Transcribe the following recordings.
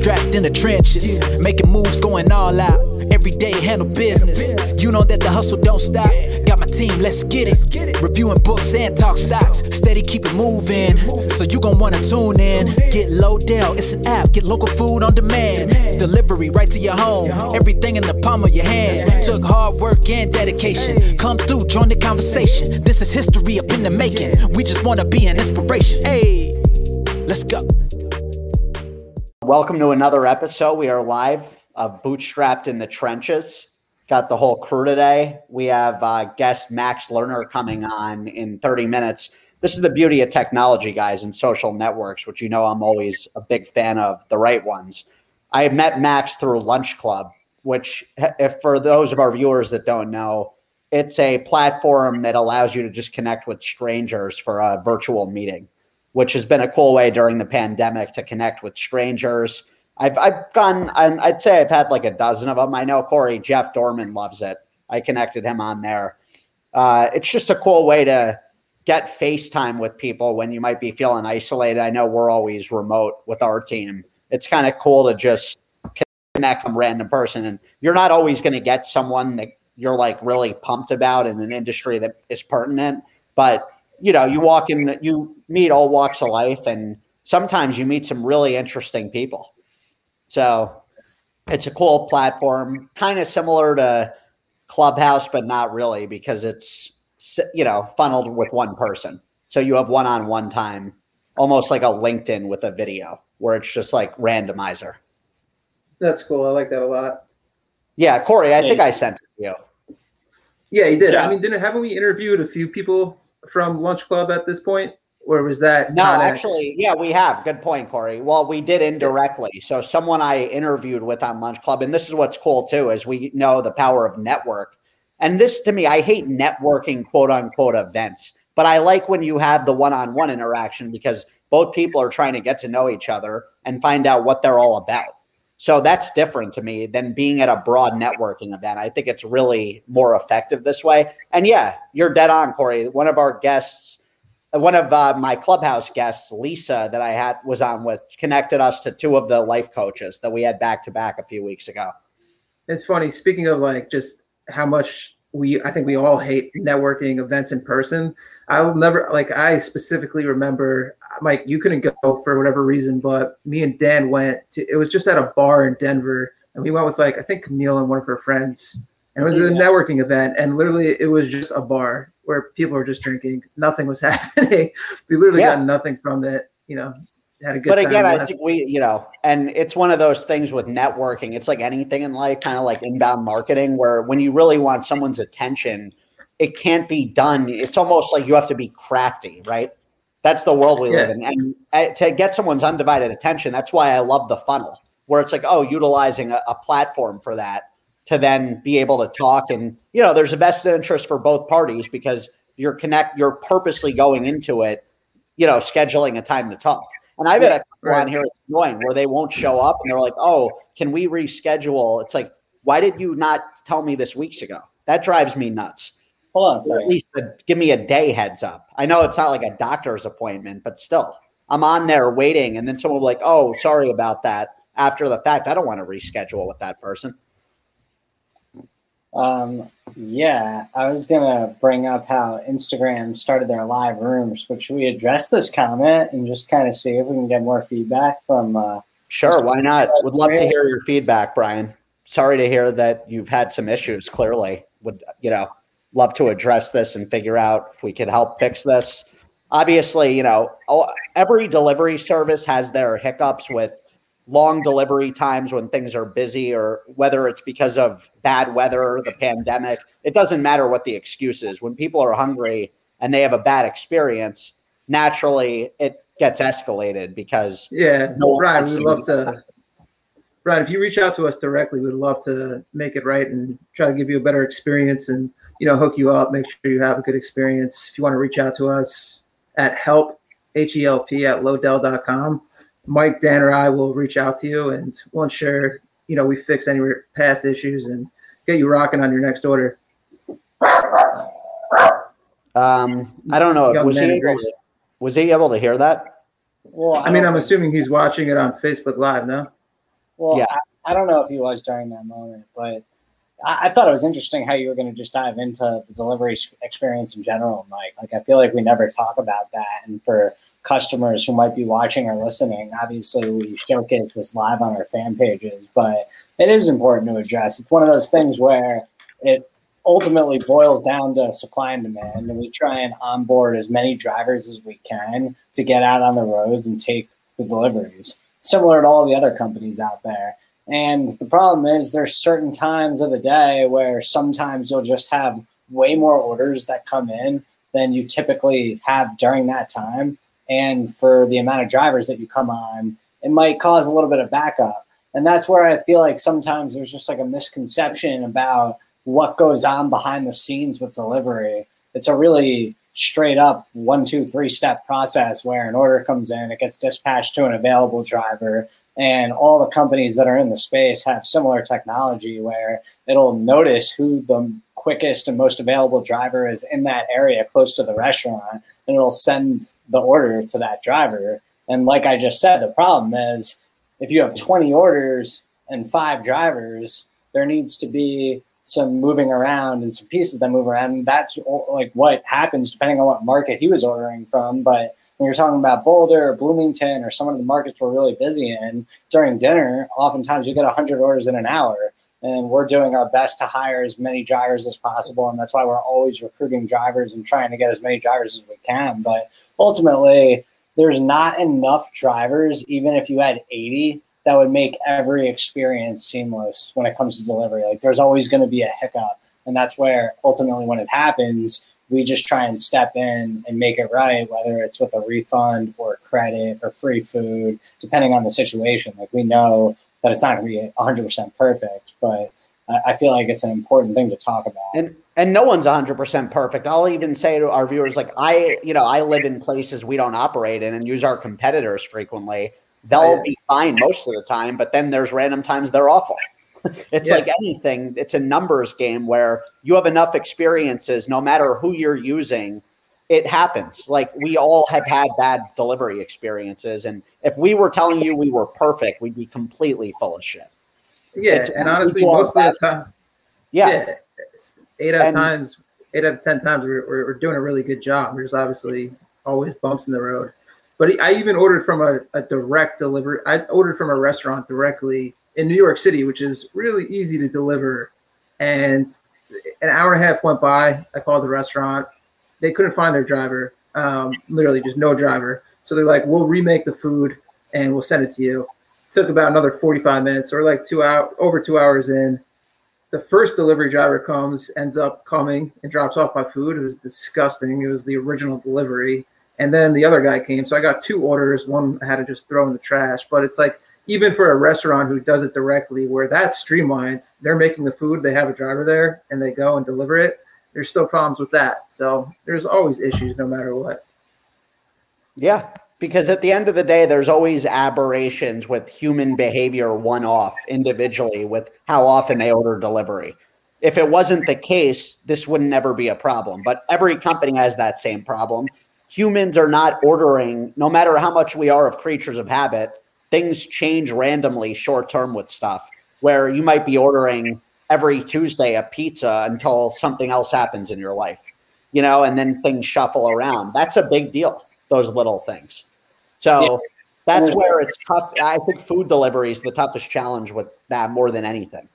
strapped in the trenches, making moves, going all out. Every day handle business. You know that the hustle don't stop. Got my team, let's get it. Reviewing books and talk stocks. Steady keep it moving. So you gon' wanna tune in. Get Lodell, it's an app. Get local food on demand. Delivery right to your home. Everything in the palm of your hand. Took hard work and dedication. Come through, join the conversation. This is history up in the making. We just wanna be an inspiration. Hey, let's go. Welcome to another episode. We are live, uh, bootstrapped in the trenches. Got the whole crew today. We have uh, guest Max Lerner coming on in 30 minutes. This is the beauty of technology, guys, and social networks, which you know I'm always a big fan of, the right ones. I met Max through Lunch Club, which, if for those of our viewers that don't know, it's a platform that allows you to just connect with strangers for a virtual meeting which has been a cool way during the pandemic to connect with strangers. I've I've gone. I'd say I've had like a dozen of them. I know Corey Jeff Dorman loves it. I connected him on there. Uh, it's just a cool way to get FaceTime with people when you might be feeling isolated. I know we're always remote with our team. It's kind of cool to just connect from random person, and you're not always going to get someone that you're like really pumped about in an industry that is pertinent, but you know, you walk in, you meet all walks of life, and sometimes you meet some really interesting people. So it's a cool platform, kind of similar to Clubhouse, but not really because it's you know funneled with one person. So you have one-on-one time, almost like a LinkedIn with a video, where it's just like randomizer. That's cool. I like that a lot. Yeah, Corey, I think I sent it to you. Yeah, you did. I mean, didn't haven't we interviewed a few people from Lunch Club at this point? Or was that no? Actually, yeah, we have. Good point, Corey. Well, we did indirectly. So, someone I interviewed with on Lunch Club, and this is what's cool too, is we know the power of network. And this, to me, I hate networking, quote unquote, events, but I like when you have the one-on-one interaction because both people are trying to get to know each other and find out what they're all about. So that's different to me than being at a broad networking event. I think it's really more effective this way. And yeah, you're dead on, Corey. One of our guests, one of uh, my clubhouse guests, Lisa, that I had was on with, connected us to two of the life coaches that we had back to back a few weeks ago. It's funny. Speaking of like just how much we, I think we all hate networking events in person. I will never like. I specifically remember, Mike. You couldn't go for whatever reason, but me and Dan went to. It was just at a bar in Denver, and we went with like I think Camille and one of her friends. And it was a networking event, and literally it was just a bar where people were just drinking. Nothing was happening. we literally yeah. got nothing from it. You know, had a good. But again, I think we, you know, and it's one of those things with networking. It's like anything in life, kind of like inbound marketing, where when you really want someone's attention, it can't be done. It's almost like you have to be crafty, right? That's the world we yeah. live in. And uh, to get someone's undivided attention, that's why I love the funnel, where it's like, oh, utilizing a, a platform for that to then be able to talk. And, you know, there's a vested interest for both parties because you're connect, you're purposely going into it, you know, scheduling a time to talk. And I've had a couple right. on here, it's annoying where they won't show up and they're like, oh, can we reschedule? It's like, why did you not tell me this weeks ago? That drives me nuts. Hold on a. At least a, give me a day heads up. I know it's not like a doctor's appointment, but still, I'm on there waiting, and then someone will be like, "Oh, sorry about that." After the fact, I don't want to reschedule with that person. Um, yeah, I was gonna bring up how Instagram started their live rooms, but should we address this comment and just kind of see if we can get more feedback from? Uh, sure, why not? Would love to hear your feedback, Brian. Sorry to hear that you've had some issues. Clearly, would you know? Love to address this and figure out if we could help fix this. Obviously, you know, every delivery service has their hiccups with long delivery times when things are busy or whether it's because of bad weather, the pandemic. It doesn't matter what the excuse is. When people are hungry and they have a bad experience, naturally it gets escalated because yeah, no Brian, we'd love to Brian, if you reach out to us directly, we'd love to make it right and try to give you a better experience and you know, hook you up, make sure you have a good experience. If you want to reach out to us at help, H-E-L-P at lodell.com, Mike, Dan, or I will reach out to you and we'll ensure, you know, we fix any past issues and get you rocking on your next order. Um, I don't know. Was he, able to, was he able to hear that? Well, I, I mean, I'm assuming he's watching it on Facebook Live, no? Well, Yeah. I, I don't know if he was during that moment, but I, I thought it was interesting how you were going to just dive into the delivery experience in general, Mike. Like, I feel like we never talk about that. And for customers who might be watching or listening, obviously we showcase this live on our fan pages, but it is important to address. It's one of those things where it ultimately boils down to supply and demand, and we try and onboard as many drivers as we can to get out on the roads and take the deliveries, similar to all the other companies out there. And the problem is, there's certain times of the day where sometimes you'll just have way more orders that come in than you typically have during that time. And for the amount of drivers that you come on, it might cause a little bit of backup. And that's where I feel like sometimes there's just like a misconception about what goes on behind the scenes with delivery. It's a really straight up one, two, three step process where an order comes in, it gets dispatched to an available driver, and all the companies that are in the space have similar technology where it'll notice who the quickest and most available driver is in that area close to the restaurant, and it'll send the order to that driver. And like I just said, the problem is if you have 20 orders and five drivers, there needs to be some moving around and some pieces that move around. That's like what happens depending on what market he was ordering from. But when you're talking about Boulder or Bloomington or some of the markets we're really busy in during dinner, oftentimes you get 100 orders in an hour. And we're doing our best to hire as many drivers as possible. And that's why we're always recruiting drivers and trying to get as many drivers as we can. But ultimately, there's not enough drivers, even if you had 80, that would make every experience seamless when it comes to delivery. Like there's always going to be a hiccup. And that's where ultimately when it happens, we just try and step in and make it right, whether it's with a refund or credit or free food, depending on the situation. Like we know that it's not going to be 100% perfect, but I, feel like it's an important thing to talk about. And and no one's 100% perfect. I'll even say to our viewers like I, you know, I live in places we don't operate in and use our competitors frequently. They'll Yeah. Uh, be fine most of the time, but then there's random times they're awful. it's Yeah. like anything, it's a numbers game where you have enough experiences no matter who you're using, it happens. Like we all have had bad delivery experiences and if we were telling you we were perfect, we'd be completely full of shit. Yeah, It's- and honestly, most of the time, Yeah. yeah, eight out of And- times, eight out of ten times, we're, we're, we're doing a really good job. There's obviously always bumps in the road, but I even ordered from a, a direct delivery. I ordered from a restaurant directly in New York City, which is really easy to deliver. And an hour and a half went by. I called the restaurant. They couldn't find their driver. Um, literally, just no driver. So they're like, "We'll remake the food and we'll send it to you." Took about another 45 minutes, or like two out over two hours in the first delivery driver comes, ends up coming and drops off my food. It was disgusting. It was the original delivery. And then the other guy came. So I got two orders. One I had to just throw in the trash. But it's like, even for a restaurant who does it directly, where that's streamlined, they're making the food, they have a driver there, and they go and deliver it. There's still problems with that. So there's always issues no matter what. Yeah, because at the end of the day, there's always aberrations with human behavior one off individually with how often they order delivery. If it wasn't the case, this would never be a problem. But every company has that same problem. Humans are not ordering, no matter how much we are of creatures of habit, things change randomly short term with stuff where you might be ordering every Tuesday a pizza until something else happens in your life, you know, and then things shuffle around. That's a big deal those little things. So Yeah. that's where it's tough. I think food delivery is the toughest challenge with that more than anything.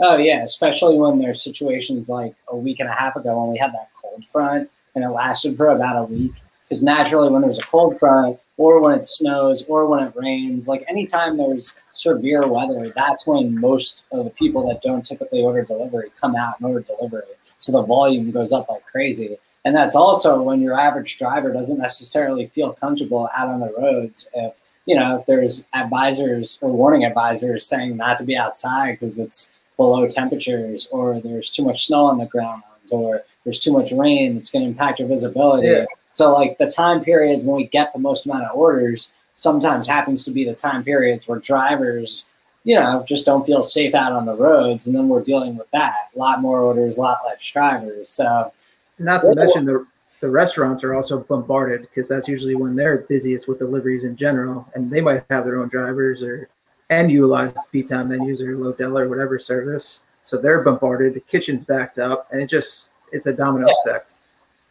Oh yeah, especially when there's situations like a week and a half ago when we had that cold front and it lasted for about a week. Because naturally, when there's a cold front, or when it snows, or when it rains, like anytime there's severe weather, that's when most of the people that don't typically order delivery come out and order delivery. So the volume goes up like crazy. And that's also when your average driver doesn't necessarily feel comfortable out on the roads if you know if there's advisors or warning advisors saying not to be outside because it's below temperatures or there's too much snow on the ground or there's too much rain it's going to impact your visibility Yeah. So like the time periods when we get the most amount of orders sometimes happens to be the time periods where drivers you know just don't feel safe out on the roads and then we're dealing with that a lot more orders a lot less drivers so Not to mention the the restaurants are also bombarded because that's usually when they're busiest with deliveries in general, and they might have their own drivers or and utilize P-Town menus or Lodella or whatever service. So they're bombarded. The kitchen's backed up, and it just it's a domino yeah. effect.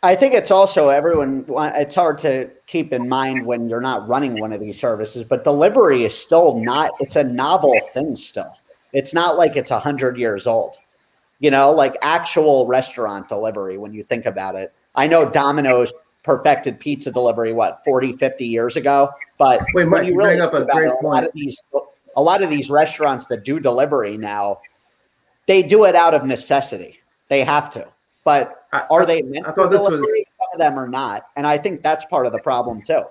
I think it's also everyone. It's hard to keep in mind when you're not running one of these services, but delivery is still not. It's a novel thing still. It's not like it's a hundred years old. You know, like actual restaurant delivery. When you think about it, I know Domino's perfected pizza delivery what 40, 50 years ago, but Wait, Mike, when you really up a great it, a lot of these, a lot of these restaurants that do delivery now, they do it out of necessity. They have to, but I, are they meant I thought this was some of them or not, and I think that's part of the problem too.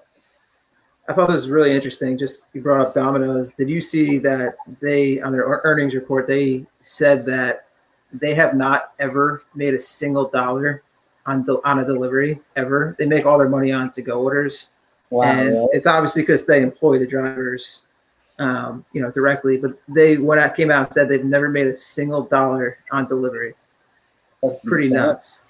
I thought this was really interesting. Just you brought up Domino's. Did you see that they on their earnings report they said that they have not ever made a single dollar on the, on a delivery ever. They make all their money on to go orders, wow, and really? it's obviously because they employ the drivers, um, you know, directly. But they when I came out and said they've never made a single dollar on delivery. That's pretty insane. nuts.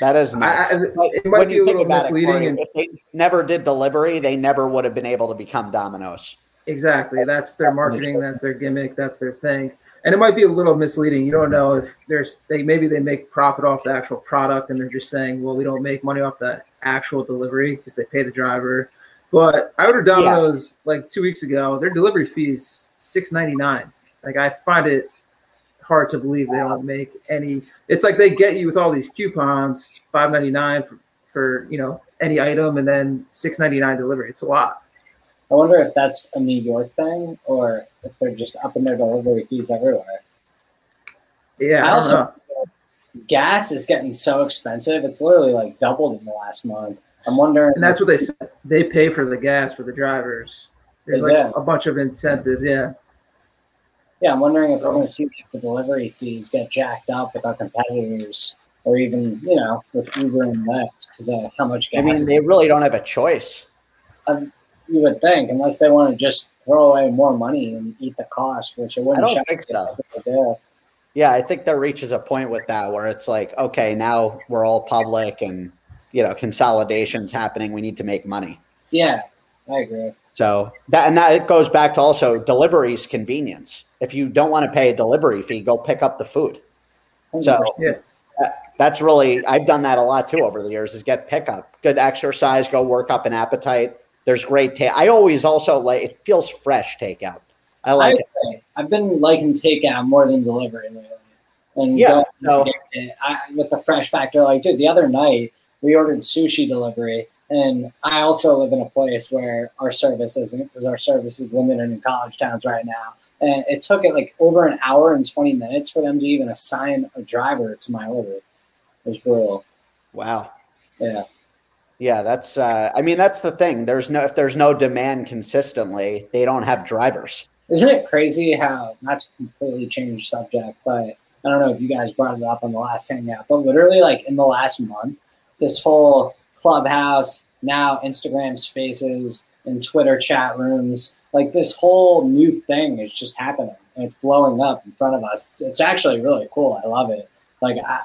That is nuts. I, I, it might when be a little misleading. It, and, if they never did delivery, they never would have been able to become Domino's. Exactly. That's their marketing. That's their gimmick. That's their thing. And it might be a little misleading. You don't know if there's they maybe they make profit off the actual product and they're just saying, well, we don't make money off the actual delivery because they pay the driver. But I ordered Domino's yeah. like two weeks ago. Their delivery fee is six ninety nine. Like I find it hard to believe they don't make any. It's like they get you with all these coupons, five ninety nine for, for you know any item, and then six ninety nine delivery. It's a lot. I wonder if that's a New York thing or if they're just upping their delivery fees everywhere. Yeah, I, I also gas is getting so expensive. It's literally like doubled in the last month. I'm wondering, and that's what they said. They pay for the gas for the drivers. There's like a bunch of incentives. Yeah. Yeah, I'm wondering if we're going to see the delivery fees get jacked up with our competitors, or even you know with Uber and Lyft because of how much gas. I mean, they really don't have a choice. Um, you would think, unless they want to just throw away more money and eat the cost, which it wouldn't. I don't think so. Yeah, I think there reaches a point with that where it's like, okay, now we're all public and you know consolidations happening. We need to make money. Yeah, I agree. So that and that it goes back to also deliveries convenience if you don't want to pay a delivery fee, go pick up the food. So yeah. that's really I've done that a lot too over the years. Is get pickup, good exercise, go work up an appetite. There's great take. I always also like it feels fresh takeout. I like I it. I've been liking takeout more than delivery lately. And yeah, so, I, with the fresh factor, like dude, the other night we ordered sushi delivery, and I also live in a place where our service isn't because our service is limited in college towns right now. And it took it like over an hour and 20 minutes for them to even assign a driver to my order. It was brutal. Wow. Yeah. Yeah, that's uh I mean that's the thing. There's no if there's no demand consistently, they don't have drivers. Isn't it crazy how not to completely change subject, but I don't know if you guys brought it up on the last hangout, but literally like in the last month, this whole clubhouse, now Instagram spaces and Twitter chat rooms like this whole new thing is just happening and it's blowing up in front of us. It's, it's actually really cool. I love it. Like, I,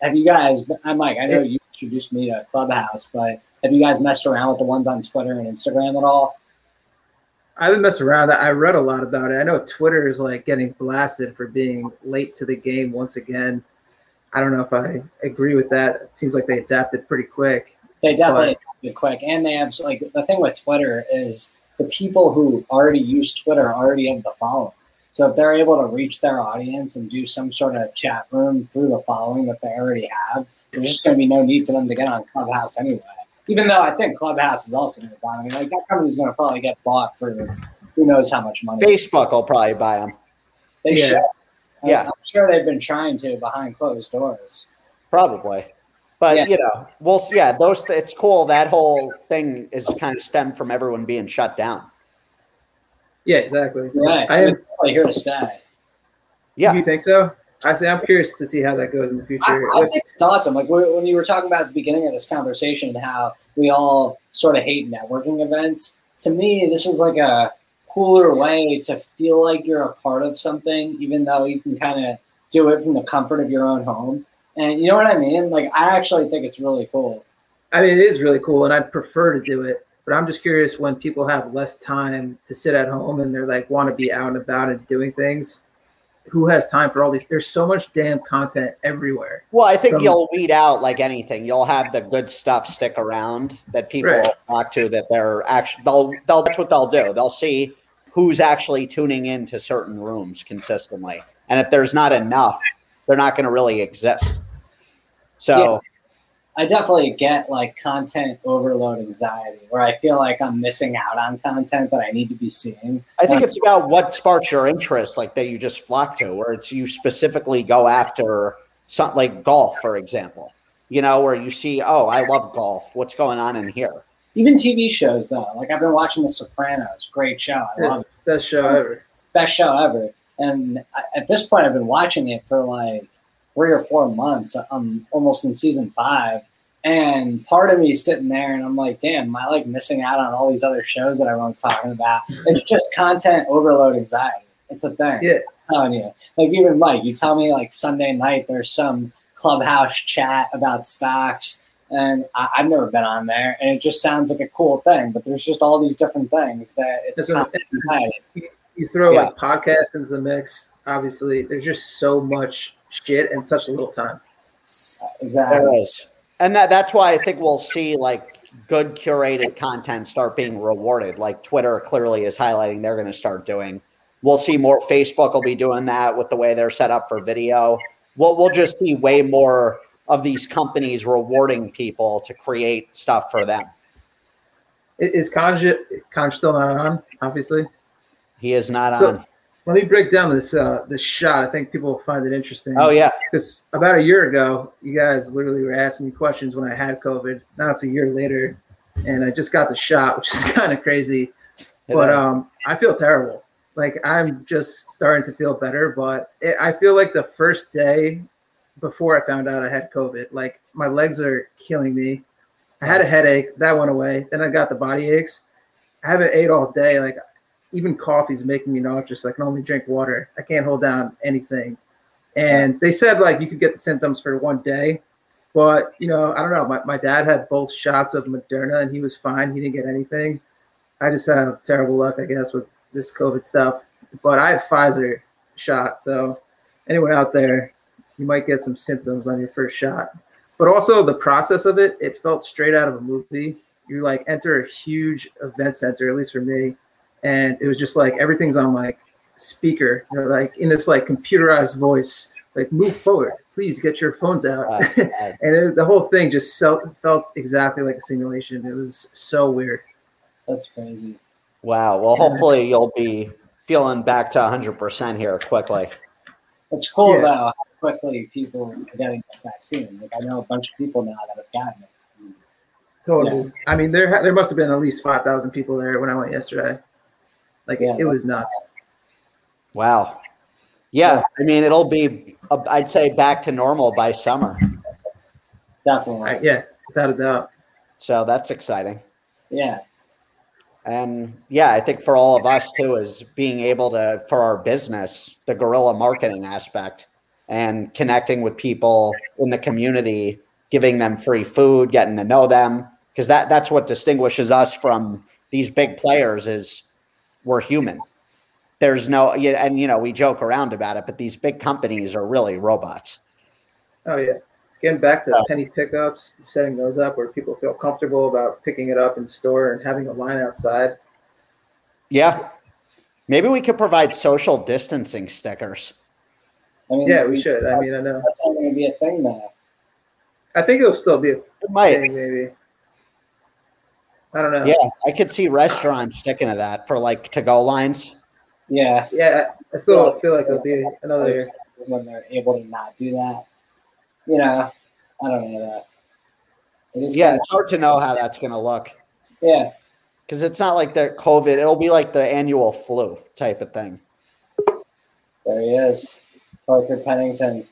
have you guys? I'm Mike. I know you introduced me to Clubhouse, but have you guys messed around with the ones on Twitter and Instagram at all? I haven't messed around. I read a lot about it. I know Twitter is like getting blasted for being late to the game once again. I don't know if I agree with that. It seems like they adapted pretty quick. They definitely but, adapted quick, and they have like the thing with Twitter is the people who already use Twitter already have the following. So if they're able to reach their audience and do some sort of chat room through the following that they already have, there's just going to be no need for them to get on Clubhouse anyway. Even though I think Clubhouse is also going to buy. I mean, like that company's going to probably get bought for who knows how much money. Facebook will probably buy them. They yeah. should. Yeah, I'm sure they've been trying to behind closed doors. Probably. But yeah. you know, we'll yeah, those it's cool. That whole thing is kind of stemmed from everyone being shut down. Yeah, exactly. Right. I am here to stay. Yeah. You think so? I say I'm curious to see how that goes in the future. I, I think it's awesome. Like when you were talking about at the beginning of this conversation, how we all sort of hate networking events. To me, this is like a cooler way to feel like you're a part of something, even though you can kind of do it from the comfort of your own home. And you know what I mean? Like, I actually think it's really cool. I mean, it is really cool, and I'd prefer to do it But I'm just curious when people have less time to sit at home and they're like want to be out and about and doing things. Who has time for all these? There's so much damn content everywhere. Well, I think From- you'll weed out like anything. You'll have the good stuff stick around that people Right. talk to that they're actually they'll they'll that's what they'll do. They'll see who's actually tuning in to certain rooms consistently. And if there's not enough, they're not going to really exist. So I definitely get like content overload anxiety where I feel like I'm missing out on content that I need to be seeing. I think it's about what sparks your interest, like that you just flock to, where it's you specifically go after something like golf, for example. You know, where you see, oh, I love golf. What's going on in here? Even TV shows though. Like I've been watching The Sopranos, great show. I love it. Best show ever. best show ever. And I, at this point, I've been watching it for like three or four months. I'm almost in season five, and part of me is sitting there, and I'm like, "Damn, am I like missing out on all these other shows that everyone's talking about?" It's just content overload anxiety. It's a thing. Yeah. I'm telling you. Like even Mike, you tell me like Sunday night there's some clubhouse chat about stocks. And I, I've never been on there, and it just sounds like a cool thing. But there's just all these different things that it's That's what- content anxiety. You throw Yeah. like podcasts into the mix. Obviously, there's just so much shit in such a little time. Exactly. There is. And that that's why I think we'll see like good curated content start being rewarded. Like Twitter clearly is highlighting they're going to start doing. We'll see more Facebook will be doing that with the way they're set up for video. We'll we'll just see way more of these companies rewarding people to create stuff for them. Is Conj Conj still not on? Obviously. He is not So- on. Let me break down this uh this shot. I think people will find it interesting. Oh yeah. Because about a year ago, you guys literally were asking me questions when I had COVID. Now it's a year later, and I just got the shot, which is kind of crazy. But um, I feel terrible. Like I'm just starting to feel better, but it, I feel like the first day before I found out I had COVID, like my legs are killing me. I had a headache that went away. Then I got the body aches. I haven't ate all day. Like even coffee's making me nauseous. I can only drink water. I can't hold down anything. And they said like you could get the symptoms for one day, but you know I don't know. My my dad had both shots of Moderna and he was fine. He didn't get anything. I just have terrible luck, I guess, with this COVID stuff. But I have Pfizer shot, so anyone out there, you might get some symptoms on your first shot. But also the process of it, it felt straight out of a movie. You like enter a huge event center, at least for me, and it was just like everything's on like speaker, you know, like in this like computerized voice, like move forward, please get your phones out. And it, the whole thing just felt, felt exactly like a simulation. It was so weird. That's crazy. wow. Well, hopefully you'll be feeling back to 100% here quickly. It's cool Yeah. though how quickly people are getting this vaccine. Like I know a bunch of people now that have gotten it. Totally. I mean, there there must have been at least five thousand people there when I went yesterday. Like Yeah. it was nuts. Wow. Yeah, I mean, it'll be, uh, I'd say, back to normal by summer. Definitely. I- yeah, without a doubt. So that's exciting. Yeah. And yeah, I think for all of us too, is being able to, for our business, the guerrilla marketing aspect and connecting with people in the community, giving them free food, getting to know them. Because that, that's what distinguishes us from these big players is we're human. There's no, and you know, we joke around about it, but these big companies are really robots. Oh yeah. Getting back to Oh. penny pickups, setting those up where people feel comfortable about picking it up in store and having a line outside. Yeah. Maybe we could provide social distancing stickers. I mean, Yeah, we should. I mean, I know. That's not going to be a thing now. I think it'll still be a It might. thing, maybe. I don't know. Yeah, I could see restaurants sticking to that for like to go lines. Yeah. Yeah, I still feel like it'll be another. year. when they're able to not do that. You know, I don't know that. It is Yeah, it's hard to know how that's going to look yeah. because it's not like the COVID. It'll be like the annual flu type of thing. There he is, Parker Pennington.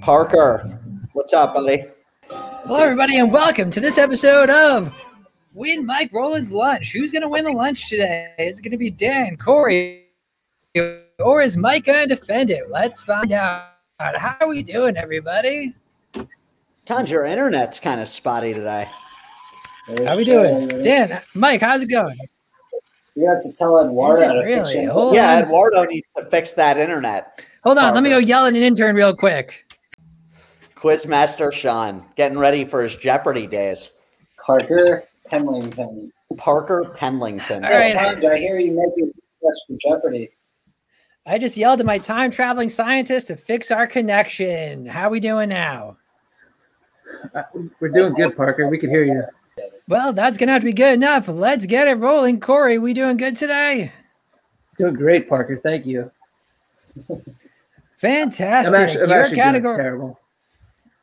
Parker, what's up, buddy? Hello, everybody, and welcome to this episode of Win Mike Rowland's Lunch. Who's going to win the lunch today? Is it going to be Dan, Corey, or is Mike going to defend it? Let's find out. How are we doing, everybody? Cons, your internet's kind of spotty today. How we doing? Dan, Mike, how's it going? You have to tell Eduardo Is it to really? fix it. Hold yeah, on. Eduardo needs to fix that internet. Hold on. Let me go yell at an intern real quick. Quizmaster Sean getting ready for his Jeopardy days. Parker Penlington. Parker Penlington. All right. Hey, I hear you making requests for Jeopardy. I just yelled at my time traveling scientist to fix our connection. How are we doing now? Uh, We're doing good, Parker. We can hear you. Well, that's gonna have to be good enough. Let's get it rolling. Corey, we doing good today? Doing great, Parker. Thank you. Fantastic. I'm actually, I'm Your actually doing category. terrible.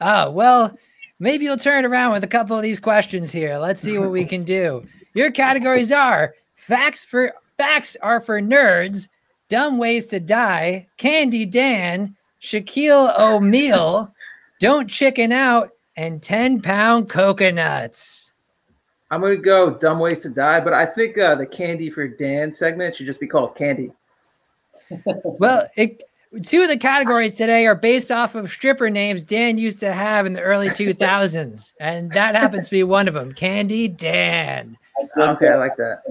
Oh, well, maybe you'll turn it around with a couple of these questions here. Let's see what we can do. Your categories are facts for facts are for nerds, dumb ways to die, Candy Dan, Shaquille O'Neal, don't chicken out, and 10 pound coconuts. I'm gonna go dumb ways to die, but I think uh, the candy for Dan segment should just be called candy. Well, it, two of the categories today are based off of stripper names Dan used to have in the early 2000s, and that happens to be one of them, Candy Dan. I did, Okay, I like that.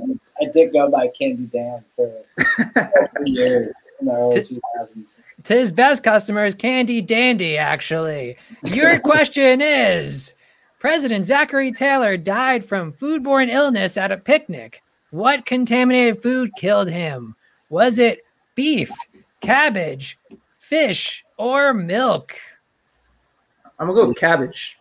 I did go by Candy Dan for three years in the early T- 2000s. To his best customers, Candy Dandy, actually. Your question is President Zachary Taylor died from foodborne illness at a picnic. What contaminated food killed him? Was it beef, cabbage, fish, or milk? I'm gonna go with cabbage.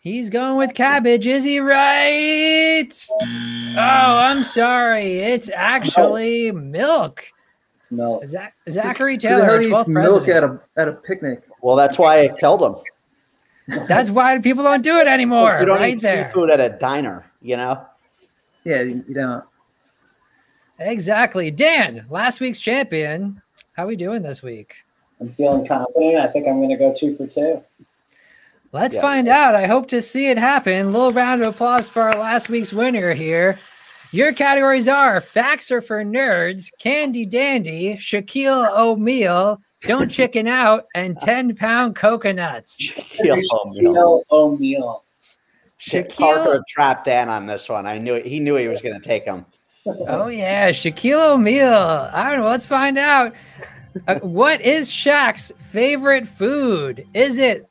He's going with cabbage. Is he right? Oh, I'm sorry. It's actually milk. It's milk. Zach- Zachary Who the Taylor, hell our eats 12th milk at a at a picnic? Well, that's why I killed him. That's why people don't do it anymore. you don't right eat there. seafood at a diner, you know? Yeah, you, you don't. Exactly. Dan, last week's champion. How are we doing this week? I'm feeling confident. I think I'm going to go two for two. Let's Yeah. find out. I hope to see it happen. little round of applause for our last week's winner here. Your categories are facts are for nerds, Candy Dandy, Shaquille O'Neal, Don't Chicken Out, and 10 pound coconuts. Shaquille O'Neal. Shaquille O'Neal. Parker Shaquille, trapped Dan on this one. I knew it. He knew he was going to take him. Oh yeah, Shaquille O'Neal. I don't know. let's find out. Uh, what is Shaq's favorite food? Is it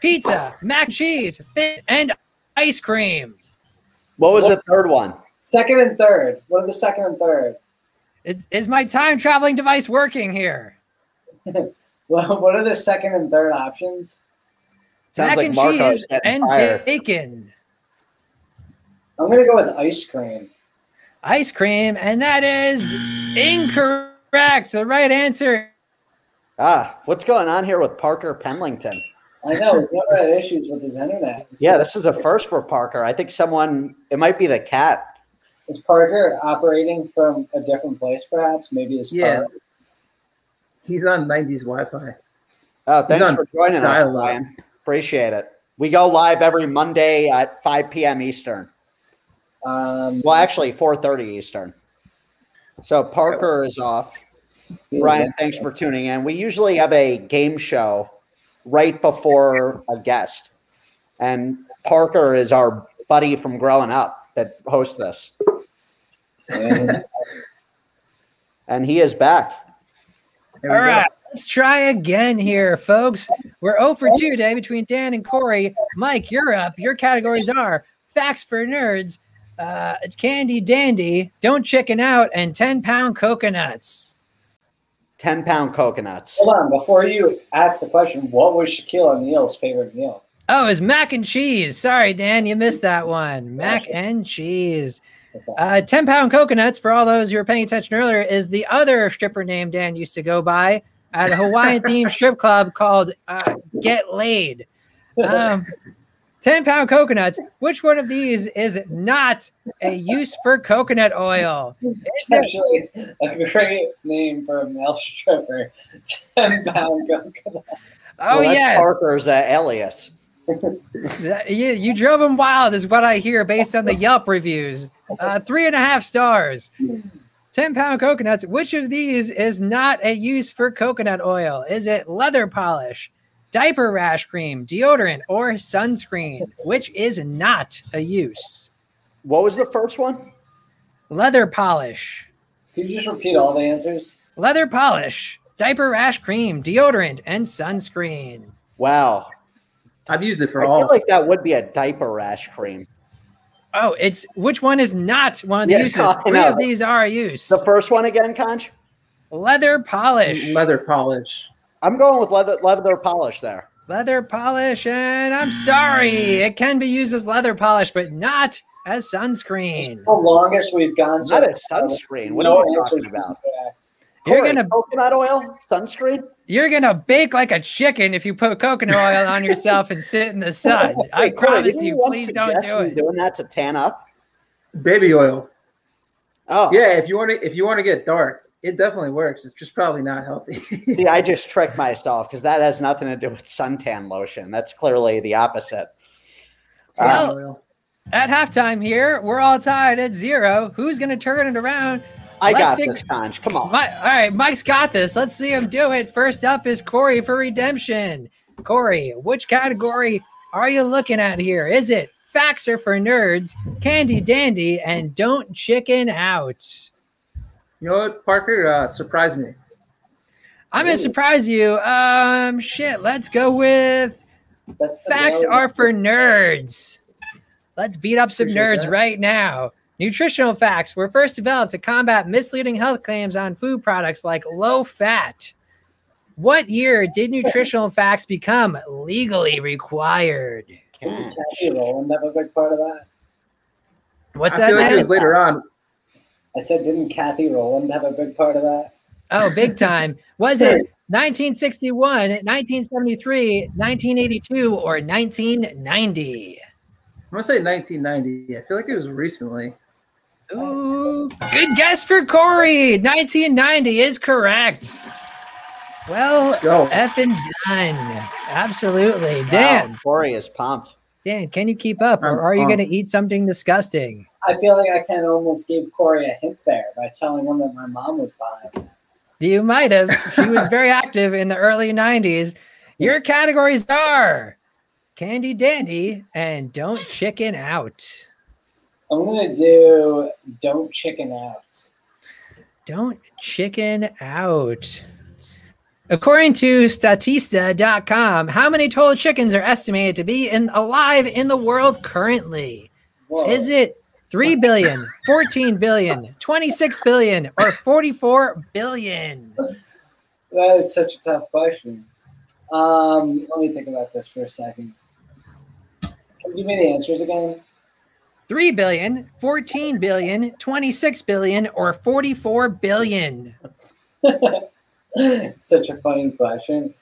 pizza, mac cheese, fi- and ice cream? What was the third one? Second and third. What are the second and third? Is, is my time traveling device working here? Well, what are the second and third options? Sounds mac like and Marco's cheese and fired. bacon. I'm going to go with ice cream. Ice cream, and that is incorrect. The right answer Ah, what's going on here with Parker Penlington? I know. We've never had issues with his internet. This Yeah, is- this is a first for Parker. I think someone, it might be the cat. Is Parker operating from a different place, perhaps? Maybe his Yeah. car. He's on 90s Wi-Fi. Oh, thanks on for joining us, dial-up. Brian. Appreciate it. We go live every Monday at 5 p.m. Eastern. Um, Well, actually, 4:30 Eastern. So Parker is off. Brian, thanks for tuning in. We usually have a game show right before a guest, and Parker is our buddy from growing up that hosts this, And and he is back. All right, go. let's try again here, folks. We're 0 for 2 today between Dan and Corey. Mike, you're up. Your categories are facts for nerds, uh, candy dandy, don't chicken out, and 10 pound coconuts. 10 pound coconuts. hold on. Before you ask the question, what was Shaquille O'Neal's favorite meal? Oh, it's mac and cheese. Sorry, Dan, you missed that one. Mac and cheese. Uh, 10 pound coconuts, for all those who were paying attention earlier, is the other stripper name Dan used to go by at a Hawaiian themed strip club called uh, Get Laid. Um, 10 pound coconuts. Which one of these is not a use for coconut oil? It's actually a great name for a male stripper. 10 pound coconut. Oh, Well, yeah. Parker's uh, alias. That- You, you drove him wild, is what I hear based on the Yelp reviews. Uh, three and a half stars. 10 pound coconuts. Which of these is not a use for coconut oil? Is it leather polish, diaper rash cream, deodorant, or sunscreen, which is not a use. What was the first one? Leather polish, Can you just repeat all the answers? leather polish, diaper rash cream, deodorant, and sunscreen. Wow. I've used it for I all. feel like that would be a diaper rash cream. Oh, it's which one is not one of the Yeah, uses? I Three know. of these are a use. The first one again, Conch? leather polish, leather polish. I'm going with leather leather polish there. leather polish, and I'm sorry, it can be used as leather polish, but not as sunscreen. The longest we've gone. so Not a sunscreen. What no are you answer talking about? correct. You're Corey, gonna coconut oil sunscreen. you're gonna bake like a chicken if you put coconut oil on yourself and sit in the sun. I Wait, Corey, promise didn't you, once please don't suggest do it. Doing that to tan up. Baby oil. Oh, Yeah, if you want to if you want to get dark, it definitely works. It's just probably not healthy. See, I just tricked myself because that has nothing to do with suntan lotion. That's clearly the opposite. Well, Oil. At halftime here, we're all tied at zero. Who's gonna turn it around? I Let's got fig- this, Conch. Come on. My, all right, Mike's got this. Let's see him do it. First up is Corey for redemption. Corey, which category are you looking at here? Is it facts are for nerds, candy dandy, and don't chicken out? You know what, Parker? Uh, surprised me. I'm gonna surprise you. Um, shit. Let's go with That's facts nail. are for nerds. Let's beat up some Appreciate nerds that. right now. Nutritional facts were first developed to combat misleading health claims on food products like low fat. What year did nutritional facts become legally required? Didn't Kathy Rowland have a big part of that? What's I that? feel like it was later on. I said, didn't Kathy Rowland have a big part of that? Oh, big time. Was it 1961, 1973, 1982, or 1990? I'm gonna say 1990. I feel like it was recently. Ooh, good guess for Corey. 1990 is correct. Well, Let's go. effing done. Absolutely. Wow, Corey is pumped. Dan, can you keep up or are you um, going to eat something disgusting? I feel like I kind of almost gave Corey a hint there by telling him that my mom was buying. You might have. She was very active in the early 90s. Your categories are Candy Dandy and Don't Chicken Out. I'm gonna do "Don't Chicken Out." Don't chicken out. According to Statista.com, how many total chickens are estimated to be in, alive in the world currently? Whoa. Is it 3 billion, 14 billion, 26 billion, or 44 billion? That is such a tough question. Um, let me think about this for a second. Can you give me the answers again? 3 billion, 14 billion, 26 billion, or 44 billion? Such a funny question.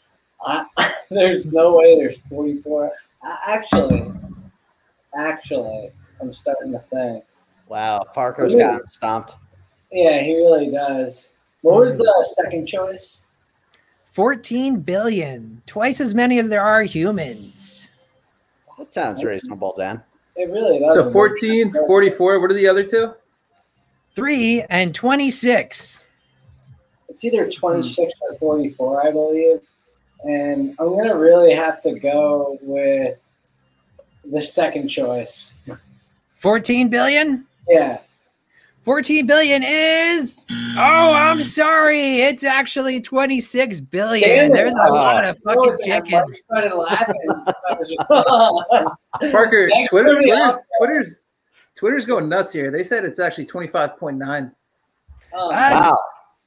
I, there's no way there's 44. I, actually, actually, I'm starting to think. Wow, Parker's got him stumped. Yeah, he really does. What was the hmm. second choice? 14 billion, twice as many as there are humans. That sounds reasonable, Dan. It really does. So 14, 44. What are the other two? 3 and 26. It's either mm-hmm. 26 or 44, I believe. And I'm going to really have to go with the second choice. 14 billion? Yeah. 14 billion is oh i'm sorry it's actually 26 billion Damn it. there's a Oh. lot of fucking damn, chickens started laughing. So I was- Parker, Thanks Twitter, for the Twitter's. Twitter's, Twitter's going nuts here. They said it's actually 25.9. Oh, Wow.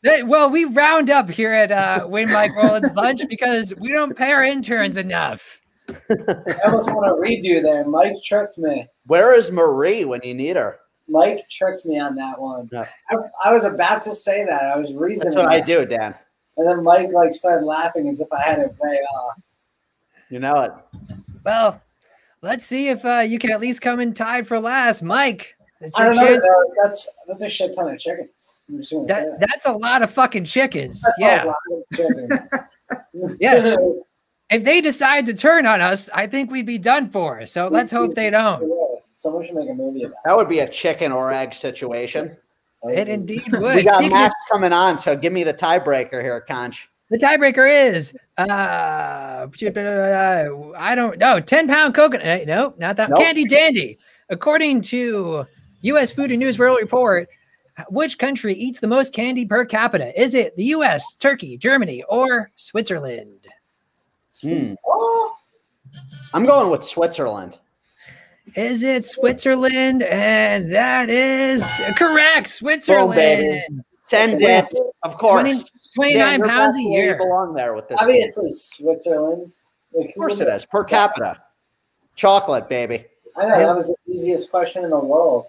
They- well we round up here at uh win mike rowland's lunch because we don't pay our interns enough I almost want to redo there. Mike tricked me. Where is Marie when you need her? Mike tricked me on that one. Yeah. I, I was about to say that. I was reasoning. That's reasoning. what I do, Dan. And then Mike like started laughing as if I had it way off. You know it. well let's see if uh you can at least come in tied for last mike it's I don't know. chance though. That's that's a shit ton of chickens. I'm just gonna say that, that. that's a lot of fucking chickens That's a yeah lot of chickens. Yeah. if they decide to turn on us i think we'd be done for so let's hope they don't Someone should make a movie about That would be a chicken or egg situation. it. it indeed would We got Speaking of- Max coming on, so give me the tiebreaker here, Conch. The tiebreaker is uh, I don't know. Ten pound coconut. No, not that. Nope. Candy Dandy. According to U.S. Food and News World Report, which country eats the most candy per capita? Is it the U.S., Turkey, Germany, or Switzerland? Hmm. I'm going with Switzerland. Is it Switzerland? And that is correct. Switzerland. Send it, of course. 20 29 you're pounds a back you year. belong there with this. I mean, it's Switzerland. Like, of course it is per capita. Chocolate, baby. I know that was the easiest question in the world.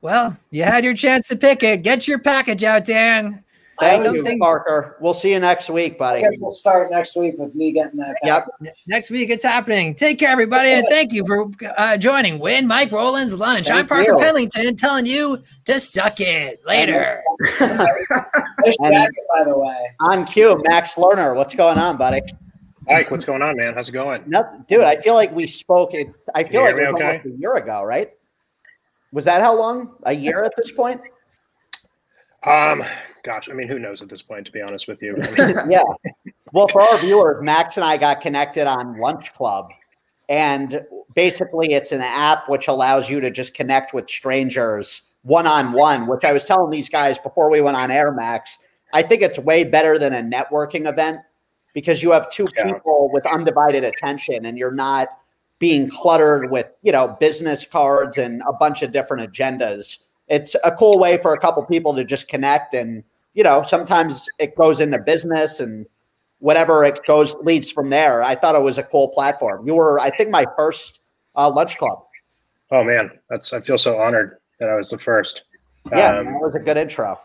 Well, you had your chance to pick it. Get your package out, Dan. Thank something- you, Parker. We'll see you next week, I buddy. guess we'll start next week with me getting that. Yep. back. Next week it's happening. Take care, everybody, and thank you for uh, joining Win Mike Rowland's Lunch. I'm Parker you. Pellington telling you to suck it later. Nice And- jacket, by the way. On cue, Max Lerner. What's going on, buddy? Mike, what's going on, man? How's it going? No, dude, I feel like we spoke. It, I feel like hear it was okay? a year ago, right? Was that how long? A year at this point? Um, gosh, I mean, who knows at this point? To be honest with you, I mean, yeah. Well, for our viewers, Max and I got connected on Lunch Club, and basically, it's an app which allows you to just connect with strangers one on one. Which I was telling these guys before we went on air, Max. I think it's way better than a networking event because you have two Yeah. people with undivided attention, and you're not being cluttered with you know business cards and a bunch of different agendas. It's a cool way for a couple people to just connect and you know, sometimes it goes into business and whatever it goes leads from there. I thought it was a cool platform. You were, I think, my first uh, lunch club. oh man, that's I feel so honored that I was the first. Yeah, Um, that was a good intro.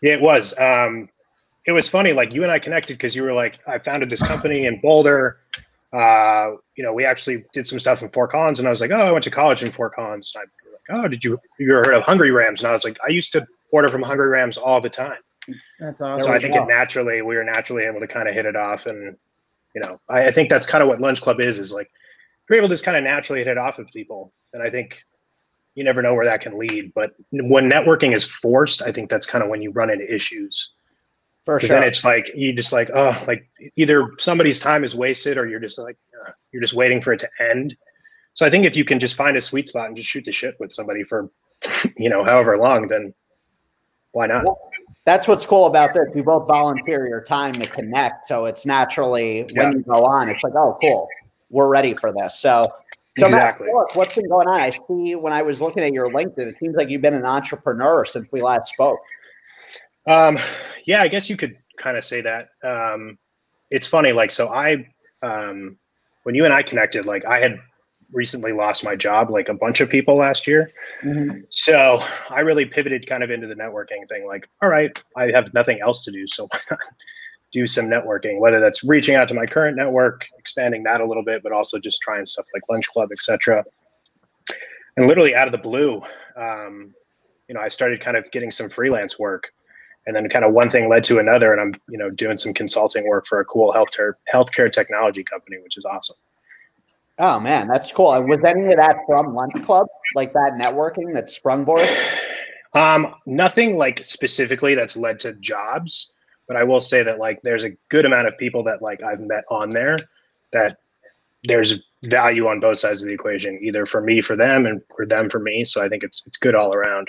Yeah, it was. Um, it was funny. Like you and I connected because you were like, I founded this company in Boulder. Uh, you know, we actually did some stuff in Fort Collins, and I was like, oh, I went to college in Fort Collins. And I was like, oh, did you you ever heard of Hungry Rams? And I was like, I used to order from Hungry Rams all the time. That's awesome. so. I think it naturally we were naturally able to kind of hit it off, and you know, I, I think that's kind of what Lunch Club is. Is like you're able to just kind of naturally hit it off with people, and I think you never know where that can lead. But when networking is forced, I think that's kind of when you run into issues For sure. then it's like you just like oh like either somebody's time is wasted or you're just like uh, you're just waiting for it to end so i think if you can just find a sweet spot and just shoot the shit with somebody for you know however long then why not That's what's cool about this. You both volunteer your time to connect. So it's naturally Yeah. when you go on, it's like, oh, cool. We're ready for this. So, so Matt, Exactly. tell us what's been going on? I see when I was looking at your LinkedIn, it seems like you've been an entrepreneur since we last spoke. Um yeah i guess you could kind of say that um it's funny like so i um when you and i connected like i had recently lost my job like a bunch of people last year So I really pivoted kind of into the networking thing. Like, all right, I have nothing else to do, so why not do some networking? Whether that's reaching out to my current network, expanding that a little bit, but also just trying stuff like Lunch Club, etc. And literally out of the blue, um, you know, I started kind of getting some freelance work, and then kind of one thing led to another, and I'm you know doing some consulting work for a cool healthcare healthcare technology company, which is awesome. Oh man, that's cool. And was any of that from Lunch Club, like that networking that Sprungboard? Um, nothing like specifically that's led to jobs, but I will say that like there's a good amount of people that like I've met on there that there's value on both sides of the equation, either for me for them and for them for me. So I think it's it's good all around.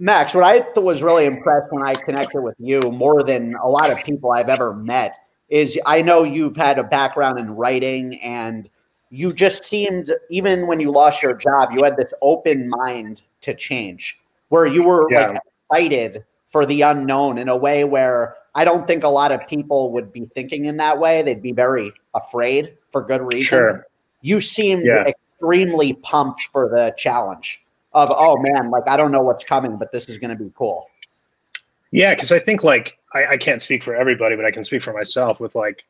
Max, what I was really impressed when I connected with you more than a lot of people I've ever met is I know you've had a background in writing and you just seemed, even when you lost your job, you had this open mind to change where you were Yeah. like excited for the unknown in a way where I don't think a lot of people would be thinking in that way. They'd be very afraid for good reason. Sure. You seemed Yeah. extremely pumped for the challenge of oh man, like I don't know what's coming, but this is going to be cool. Yeah, because I think like I, I can't speak for everybody, but I can speak for myself with like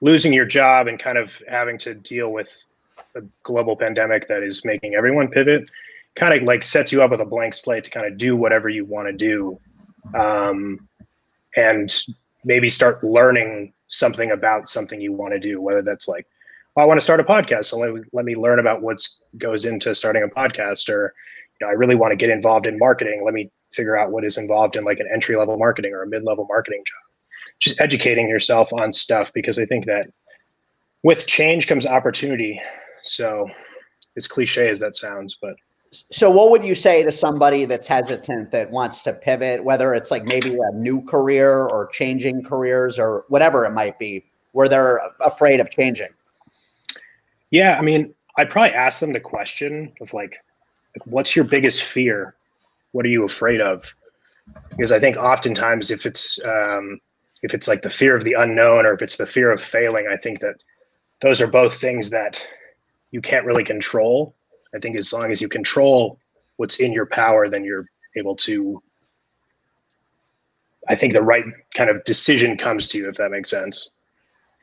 losing your job and kind of having to deal with a global pandemic that is making everyone pivot kind of like sets you up with a blank slate to kind of do whatever you want to do um, and maybe start learning something about something you want to do whether that's like well, i want to start a podcast so let me, let me learn about what goes into starting a podcast or you know, i really want to get involved in marketing let me figure out what is involved in like an entry level marketing or a mid level marketing job just educating yourself on stuff because I think that with change comes opportunity. So as cliche as that sounds, but So, what would you say to somebody that's hesitant that wants to pivot, whether it's like maybe a new career or changing careers or whatever it might be, where they're afraid of changing? Yeah, I mean, I'd probably ask them the question of like, what's your biggest fear? What are you afraid of? Because I think oftentimes if it's um, if it's like the fear of the unknown or if it's the fear of failing, I think that those are both things that you can't really control. I think as long as you control what's in your power, then you're able to. I think the right kind of decision comes to you, if that makes sense.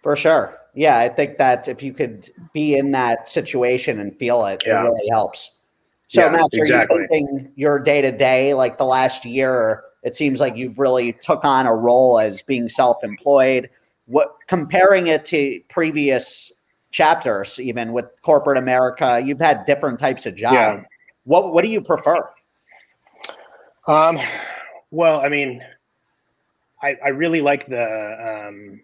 For sure. Yeah, I think that if you could be in that situation and feel it, Yeah. it really helps. So, Yeah, Max, exactly. are you thinking your day to day, like the last year, it seems like you've really took on a role as being self-employed. What comparing it to previous chapters, even with corporate America, you've had different types of jobs. Yeah. What What do you prefer? Um, well, I mean, I, I really like the, um,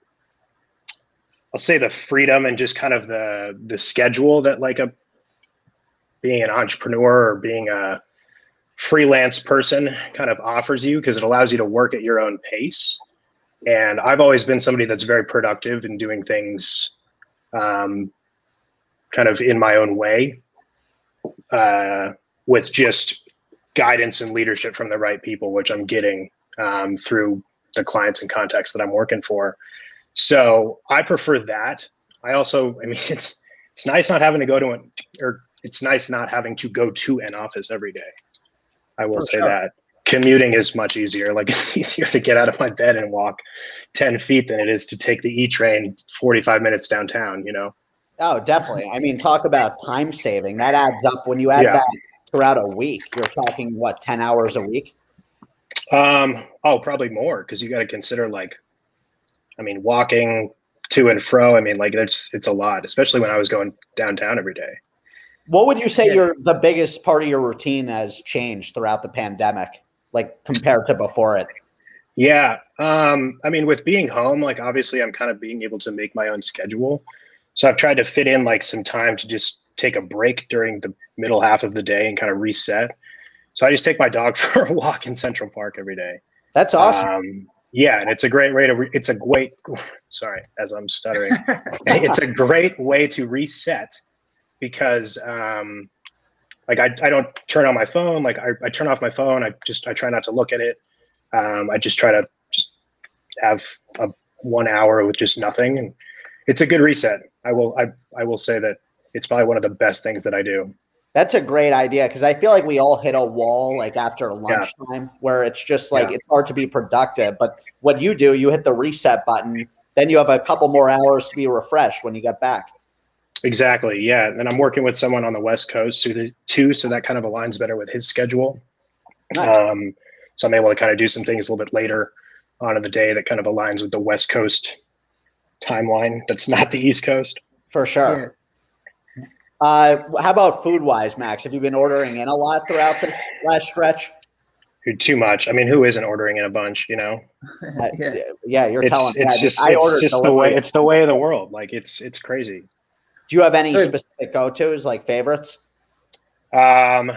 I'll say the freedom and just kind of the, the schedule that like a, being an entrepreneur or being a freelance person kind of offers you because it allows you to work at your own pace. And I've always been somebody that's very productive in doing things, um, kind of in my own way, uh, with just guidance and leadership from the right people, which I'm getting um, through the clients and contacts that I'm working for. So I prefer that. I also, I mean, it's it's nice not having to go to an or it's nice not having to go to an office every day. I will For say sure. that commuting is much easier. Like it's easier to get out of my bed and walk 10 feet than it is to take the E train 45 minutes downtown, you know? Oh, definitely. I mean, talk about time saving. That adds up when you add Yeah. that throughout a week. You're talking what, 10 hours a week? Um, oh, probably more because you got to consider like, I mean, walking to and fro. I mean, like it's it's a lot, especially when I was going downtown every day. What would you say Yeah. your the biggest part of your routine has changed throughout the pandemic, like compared to before it? Yeah. Um, I mean, with being home, like obviously I'm kind of being able to make my own schedule. So I've tried to fit in like some time to just take a break during the middle half of the day and kind of reset. So I just take my dog for a walk in Central Park every day. That's awesome. Um, yeah, and it's a great way to. Re- it's a great. Sorry, as I'm stuttering. it's a great way to reset because, um, like, I, I don't turn on my phone. Like, I, I turn off my phone. I just I try not to look at it. Um, I just try to just have a one hour with just nothing, and it's a good reset. I will I I will say that it's probably one of the best things that I do. That's a great idea because I feel like we all hit a wall like after lunchtime where it's just like Yeah. it's hard to be productive. But what you do, you hit the reset button, then you have a couple more hours to be refreshed when you get back. Exactly. Yeah. And I'm working with someone on the West Coast too, too, so that kind of aligns better with his schedule. Nice. Um, so I'm able to kind of do some things a little bit later on in the day that kind of aligns with the West Coast timeline. That's not the East Coast. For sure. Uh, how about food wise, Max? Have you been ordering in a lot throughout this last stretch? Too much. I mean, who isn't ordering in a bunch? You know, Yeah. yeah, you're it's telling it's I- just I it's ordered just the way it's the way of the world. Like it's it's crazy. Do you have any Good. specific go tos, like favorites? Um,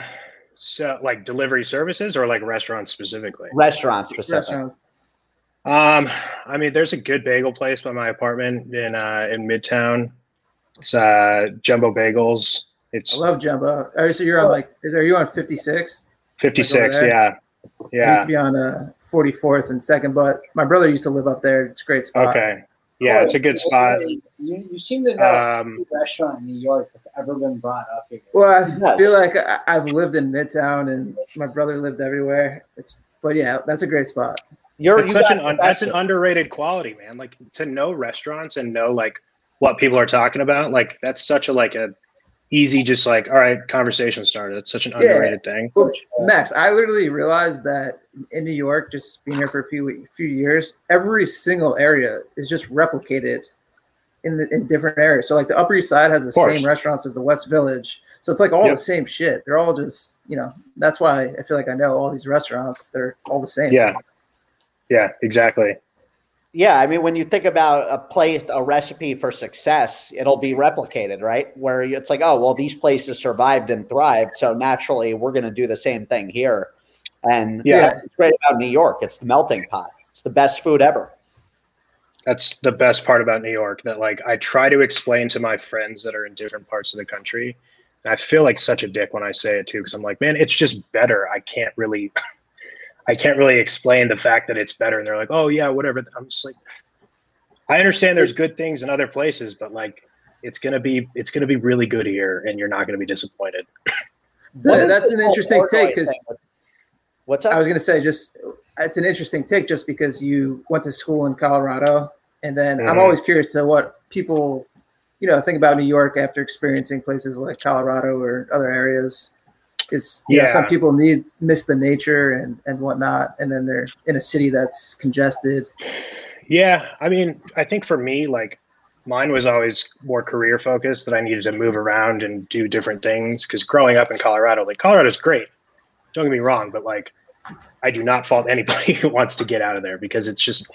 so like delivery services or like restaurants specifically. Restaurant specific. Restaurants. Um, I mean, there's a good bagel place by my apartment in uh, in Midtown. It's uh, Jumbo Bagels. It's I love Jumbo. Oh, so you're on like, is are you on 56? 56. there. Yeah, I used to be on uh, 44th and second, but my brother used to live up there. It's a great spot. Okay. Yeah, it's a good spot. You, you seem to know Um, every restaurant in New York that's ever been brought up here. Well, I Yes. feel like I, I've lived in Midtown and my brother lived everywhere. It's, but yeah, that's a great spot. You're it's you such an un, that's an underrated quality, man. Like to know restaurants and know like what people are talking about. Like that's such a like a easy, just like all right, conversation started. It's such an Yeah. underrated thing. Well, Max, I literally realized that in New York, just being here for a few few years, every single area is just replicated in the in different areas. So like the Upper East Side has the same restaurants as the West Village. So it's like all Yep. the same shit. They're all just you know. That's why I feel like I know all these restaurants. They're all the same. Yeah, yeah, exactly. Yeah, I mean, when you think about a place, a recipe for success, it'll be replicated, right? Where it's like, oh, well, these places survived and thrived, so naturally, we're going to do the same thing here. And Yeah. it's great about New York. It's the melting pot. It's the best food ever. That's the best part about New York. That like I try to explain to my friends that are in different parts of the country. And I feel like such a dick when I say it too, because I'm like, man, it's just better. I can't really, I can't really explain the fact that it's better. And they're like, oh yeah, whatever. I'm just like, I understand there's good things in other places, but like, it's gonna be, it's gonna be really good here, and you're not gonna be disappointed. What Yeah, is that's an interesting take because? What's up? I was going to say just it's an interesting take just because you went to school in Colorado, and then I'm Mhm. always curious to what people, you know, think about New York after experiencing places like Colorado or other areas. Is you know, some people need miss the nature and and whatnot, and then they're in a city that's congested. Yeah, I mean, I think for me, like mine was always more career focused that I needed to move around and do different things. Because growing up in Colorado, like Colorado's great, don't get me wrong, but like I do not fault anybody who wants to get out of there because it's just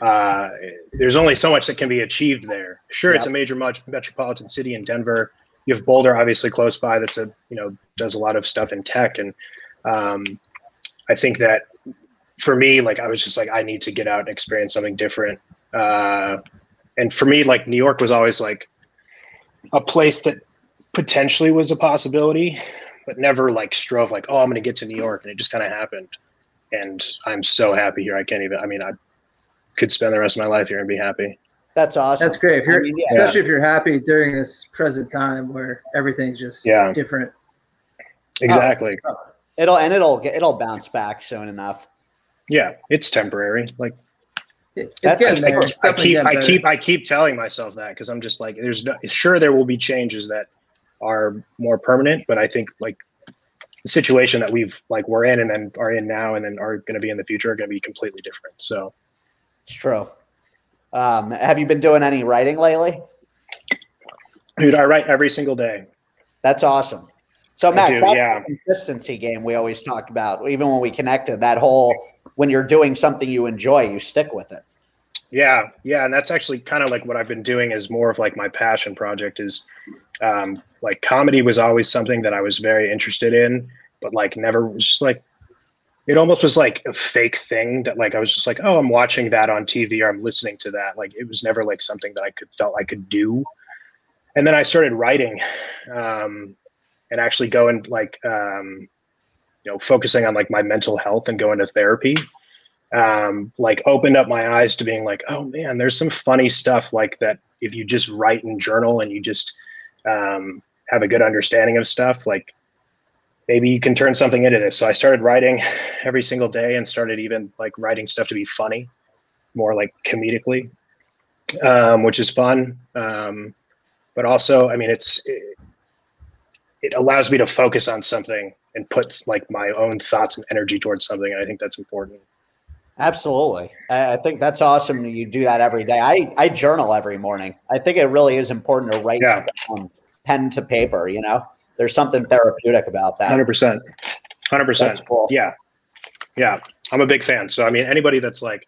uh, there's only so much that can be achieved there. Sure, it's a major much metropolitan city in Denver. You have Boulder, obviously close by. That's a you know does a lot of stuff in tech, and um, I think that for me, like I was just like I need to get out and experience something different. Uh, and for me, like New York was always like a place that potentially was a possibility, but never like strove like, oh, I'm going to get to New York, and it just kind of happened. And I'm so happy here. I can't even. I mean, I could spend the rest of my life here and be happy. That's awesome. That's great. If you're, I mean, yeah. especially if you're happy during this present time where everything's just Yeah. different. Exactly. Oh, oh. It'll and it'll get it'll bounce back soon enough. Yeah, it's temporary. Like It's That's- getting there. I It's definitely keep, getting I keep, I keep telling myself that because I'm just like, there's no, sure there will be changes that are more permanent, but I think like the situation that we've like we're in and then are in now and then are going to be in the future are going to be completely different. So It's true. Um, have you been doing any writing lately? dude, I write every single day. That's awesome. So Matt, do, that's yeah. the consistency game we always talked about. Even when we connected, that whole when you're doing something you enjoy, you stick with it. Yeah, yeah, and that's actually kind of like what I've been doing is more of like my passion project is um like comedy was always something that I was very interested in, but like never just like it almost was like a fake thing that like I was just like, oh, I'm watching that on TV or I'm listening to that. Like it was never like something that I could felt I could do. And then I started writing um and actually going like um you know focusing on like my mental health and going to therapy um, like opened up my eyes to being like, oh man, there's some funny stuff like that. If you just write and journal and you just um, have a good understanding of stuff, like maybe you can turn something into this. So I started writing every single day and started even like writing stuff to be funny, more like comedically, um, which is fun. Um, but also, I mean, it's it, it allows me to focus on something and put like my own thoughts and energy towards something. And I think that's important. Absolutely. I, think that's awesome. You do that every day. I, I journal every morning. I think it really is important to write Yeah. pen to paper, you know? There's something therapeutic about that. Hundred percent, hundred percent. Yeah, yeah. I'm a big fan. So I mean, anybody that's like,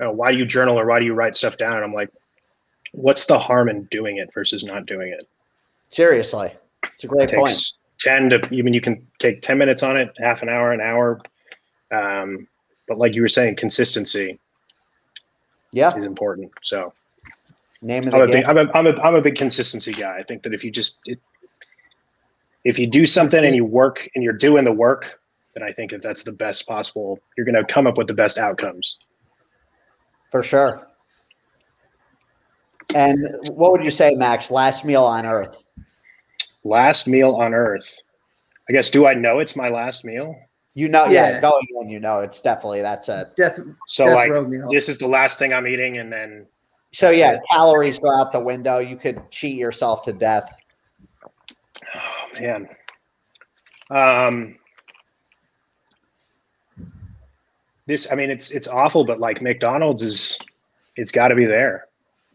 oh, why do you journal or why do you write stuff down? And I'm like, what's the harm in doing it versus not doing it? Seriously. It's a It great point. ten to. I mean, you can take ten minutes on it, half an hour, an hour. Um, but like you were saying, consistency Yeah. is important. So Name of I'm the a game. big, I'm a, I'm a, I'm a big consistency guy. I think that if you just, it, if you do something and you work and you're doing the work, then I think that that's the best possible. You're going to come up with the best outcomes. For sure. And what would you say, Max? Last meal on earth? Last meal on earth. I guess. Do I know it's my last meal? You know, yeah, Yeah. going in, you know, it's definitely that's a Death, So death like, meal. this is the last thing I'm eating, and then so yeah, it. calories go out the window. You could cheat yourself to death. Man. Um. This, I mean, it's it's awful, but like McDonald's is, it's got to be there.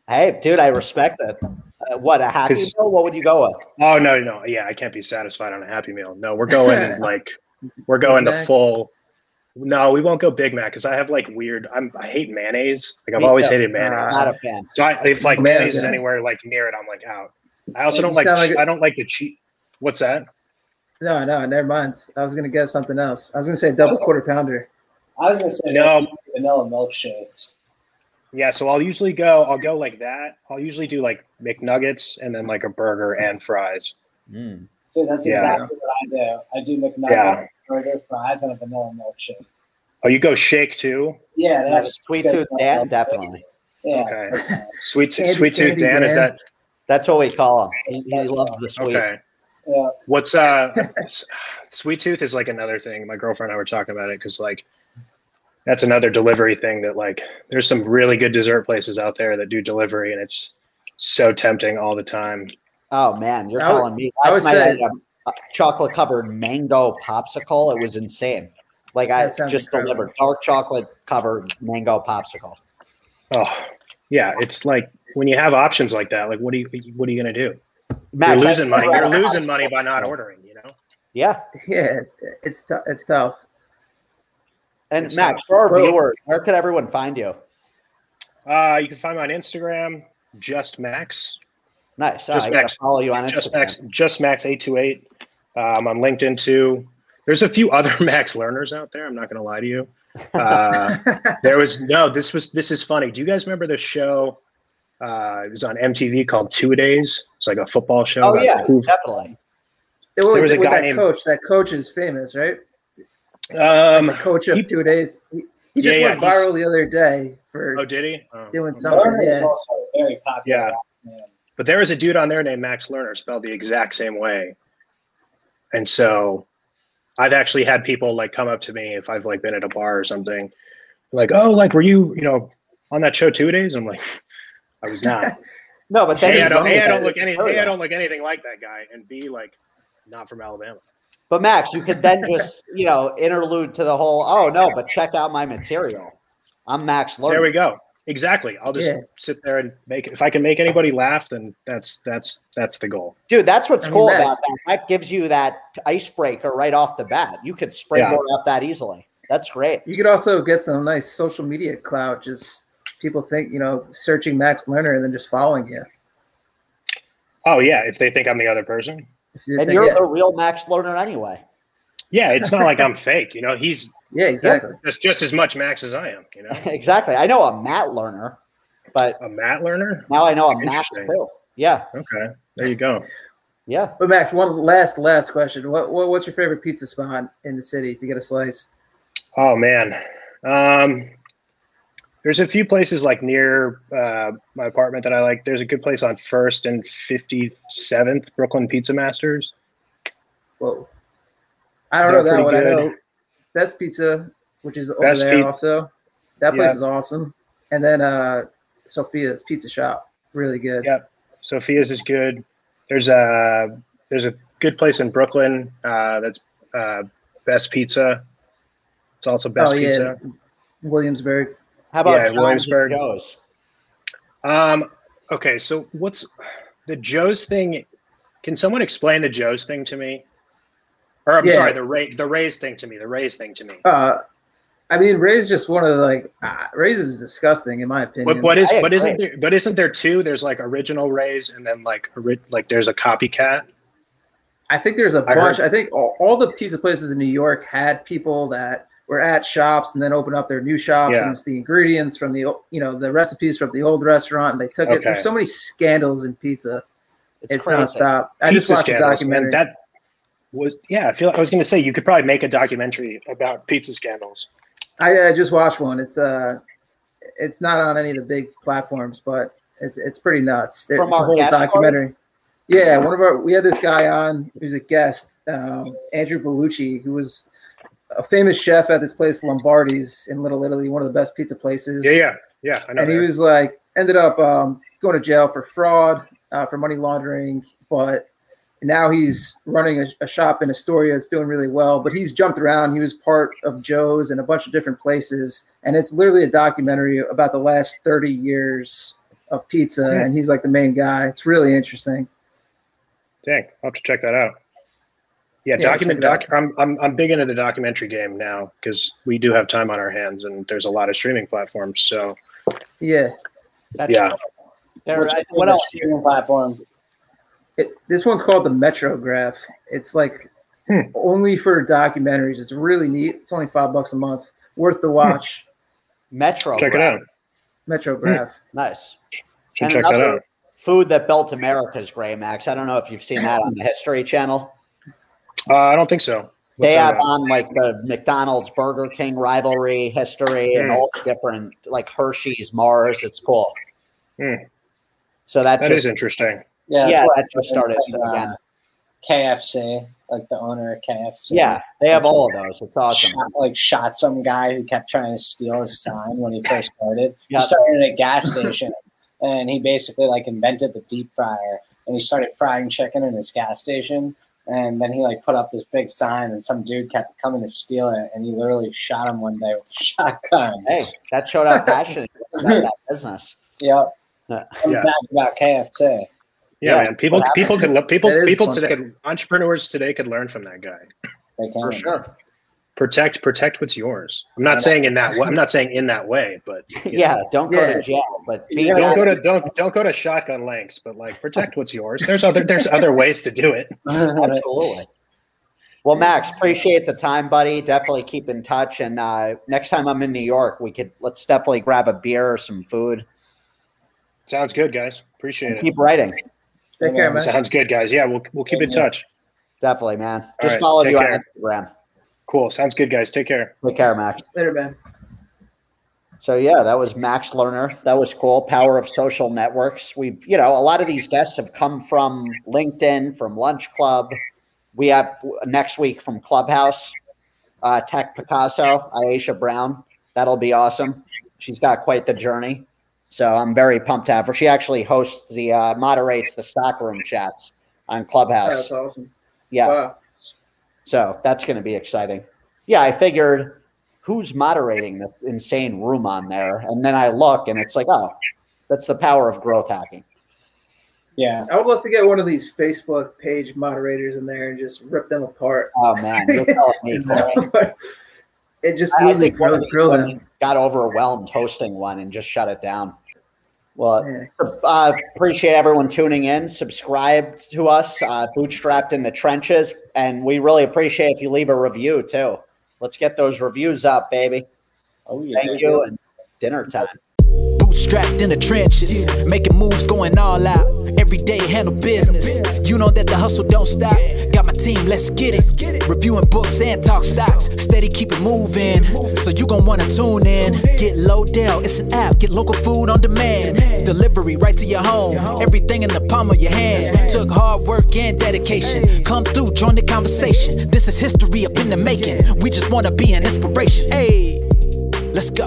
Hey, dude, I respect it. Uh, what a happy meal? What would you go with? Oh no, no, yeah, I can't be satisfied on a Happy Meal. No, we're going like we're going to full. No, we won't go Big Mac because I have like weird. I'm I hate mayonnaise. Like I've Me always too. hated mayonnaise. I'm not a fan. so I, if like Man, mayonnaise is anywhere like near it, I'm like out. I also don't like. sound like che- a- I don't like the cheap. What's that? No, no, never mind. I was gonna guess something else. I was gonna say double quarter pounder. I was gonna say No. vanilla milkshakes. Yeah, so I'll usually go. I'll go like that. I'll usually do like McNuggets and then like a burger and fries. Mm. Dude, that's Yeah. exactly what I do. I do McNuggets, Yeah. burger, fries, and a vanilla milkshake. Oh, you go shake too? Yeah, Yeah, that's Sweet good tooth Dan, milkshake. definitely. Yeah. Okay. Sweet Candy, sweet tooth candy Dan is that That's what we call him. He, he loves the sweet. okay? Yeah. What's uh sweet tooth is like another thing. My girlfriend and I were talking about it because like that's another delivery thing that like there's some really good dessert places out there that do delivery and it's so tempting all the time. Oh man, you're I would- telling me. I Last would night I say- had a, a chocolate covered mango popsicle. It was insane. Like I just incredible. delivered dark chocolate covered mango popsicle. Oh yeah, it's like when you have options like that, like what are you what are you gonna do? Max, You're I- losing money. You're losing money by not ordering, you know? Yeah, Yeah, it's tou- it's tough. and It's Max, for our Well- viewers, where could everyone find you? Uh you can find me on Instagram, just Max. Nice. Just I gotta Max. follow you on just Instagram. max just max 828 um, on linkedin too there's a few other max Lerners out there i'm not going to lie to you uh, there was no this was this is funny do you guys remember the show uh, it was on mtv called two days it's like a football show Oh yeah, who- definitely. It was, was a with guy that named- coach. That coach is famous, right? um The coach of he- two days. He, he just Yeah, went yeah, he's- viral the other day for oh did he oh, doing something. Lerner yeah. also very popular. Yeah. but there was a dude on there named max lerner spelled the exact same way and so i've actually had people like come up to me if i've like been at a bar or something like oh like were you you know on that show two days i'm like i was not No, but then a, I don't, know a, I don't look any, true, a, I don't look anything like that guy, and B, like, not from Alabama. But Max, you could then just you know interlude to the whole. Oh no, but check out my material. I'm Max Lerner. There we go. Exactly. I'll just Yeah. sit there and make. If I can make anybody laugh, then that's that's that's the goal. Dude, that's what's I mean, cool Max- about that. That gives you that icebreaker right off the bat. You could springboard up that easily. That's great. You could also get some nice social media clout. Just people think you know searching Max Lerner and then just following you. Oh yeah, if they think I'm the other person. You And you're yeah, the real Max Lerner anyway. Yeah, it's not like I'm fake. You know, he's yeah, exactly. just just as much Max as I am. You know, exactly. I know a Matt Lerner, but a Matt learner. now I know a Max Interesting. too. Yeah, Okay, there you go. yeah. But Max, one last last question. What, what what's your favorite pizza spot in the city to get a slice? Oh man, um, there's a few places like near uh, my apartment that I like. There's a good place on First and Fifty Seventh, Brooklyn Pizza Masters. Whoa, I don't They're know that one. pretty I know Best Pizza, which is over Best there Pi- also. That place Yeah. is awesome. And then uh Sophia's Pizza Shop, really good. Yep, Sophia's is good. There's a there's a good place in Brooklyn uh, that's uh, Best Pizza. It's also Best oh yeah, Pizza. Williamsburg. How about Yeah, Williamsburg. Joe's? Um, okay, so what's the Joe's thing? Can someone explain the Joe's thing to me? Or I'm Yeah. sorry, the Ray the Rays thing to me. The Rays thing to me. Uh, I mean, Ray's just one of the like uh, Ray's is disgusting in my opinion. But what is I but isn't there but isn't there two? There's like original Rays and then like like there's a copycat. I think there's a I bunch. heard- I think all, all the pizza places in New York had people that were at shops and then opened up their new shops Yeah. and it's the ingredients from the you know the recipes from the old restaurant and they took it. There's so many scandals in pizza. It's, It's, crazy. nonstop. I just Pizza watched a scandals, man. documentary. That was yeah. I feel like I was going to say you could probably make a documentary about pizza scandals. I, I just watched one. It's uh, it's not on any of the big platforms, but it's it's pretty nuts. There- From it's a whole guest documentary. Yeah, one of our we had this guy on who's a guest, um, Andrew Bellucci, who was a famous chef at this place Lombardi's in Little Italy, one of the best pizza places. Yeah, yeah, yeah. I know. and he was like ended up um, going to jail for fraud, uh, for money laundering, but now he's running a, a shop in Astoria. It's doing really well, but he's jumped around. He was part of Joe's and a bunch of different places, and it's literally a documentary about the last thirty years of pizza, Yeah. and he's like the main guy. It's really interesting. Dang, I'll have to check that out. Yeah, Yeah, document doc. I'm, I'm I'm big into the documentary game now because we do have time on our hands, and there's a lot of streaming platforms. So Yeah. That's Yeah. There, Which I- what else? streaming platform? It, this one's called the Metrograph. It's like Hmm. only for documentaries. It's really neat. It's only five bucks a month. Worth the watch. Metro. check it out. Metrograph. Nice. Should And check that another out. Food that built America's Gray Max. I don't know if you've seen that on the History Channel. Uh, I don't think so. What's they have about? on like the McDonald's Burger King rivalry history and Mm. all the different like Hershey's, Mars. It's cool. Mm. So that, That just is interesting. Yeah, that's yeah, what that just started like, uh. KFC, like the owner of KFC. Yeah, they have all of those. It's awesome. Shot, like shot some guy who kept trying to steal his sign when he first started. Yeah. He started at a gas station and he basically like invented the deep fryer and he started frying chicken in his gas station. And then he like put up this big sign and some dude kept coming to steal it and he literally shot him one day with a shotgun. Hey, that showed how passionate about that business. Yep. Yeah. Yeah. back about KFC. Yeah, Yeah, man. People people could look people people today could, entrepreneurs today could learn from that guy. They can. For sure. Protect protect what's yours. I'm not saying in that way. I'm not saying in that way, but you Yeah, don't go Yeah. to jail, but don't go to don't don't go to shotgun lengths, but like protect what's yours. There's other there's other ways to do it. Absolutely. Well, Max, appreciate the time, buddy. Definitely keep in touch. And uh, next time I'm in New York, we could let's definitely grab a beer or some food. Sounds good, guys. Appreciate And it. keep writing. Take care, man. Sounds good, guys. Yeah, we'll we'll keep in touch. Definitely, man. Just right, follow take you care. on Instagram. Cool. Sounds good, guys. Take care. Take care, Max. Later, man. So yeah, that was Max Lerner. That was cool. Power of social networks. We've, you know, a lot of these guests have come from LinkedIn, from Lunch Club. We have next week from Clubhouse, uh, Tech Picasso, Aisha Brown. That'll be awesome. She's got quite the journey. So I'm very pumped to have her. She actually hosts the uh, moderates the stockroom chats on Yeah, Clubhouse. that's awesome. Yeah. Wow. So that's going to be exciting. Yeah, I figured who's moderating this insane room on there? And then I look and it's like, oh, that's the power of growth hacking. Yeah. I would love to get one of these Facebook page moderators in there and just rip them apart. Oh man, you're telling me. it just I literally think one of these them. got overwhelmed hosting one and just shut it down. Well, Yeah. uh, appreciate everyone tuning in. Subscribe to us, uh, Bootstrapped in the Trenches, and we really appreciate if you leave a review too. Let's get those reviews up, baby. Oh yeah. Thank you, and dinner time. Bootstrapped in the trenches, making moves, going all out. Every day handle business. You know that the hustle don't stop. Got my team, let's get it. Reviewing books and talk stocks. Steady keep it moving. So you gon' wanna tune in. Get low down, it's an app. Get local food on demand. Delivery right to your home. Everything in the palm of your hand. Took hard work and dedication. Come through, join the conversation. This is history up in the making. We just wanna be an inspiration. Hey, let's go.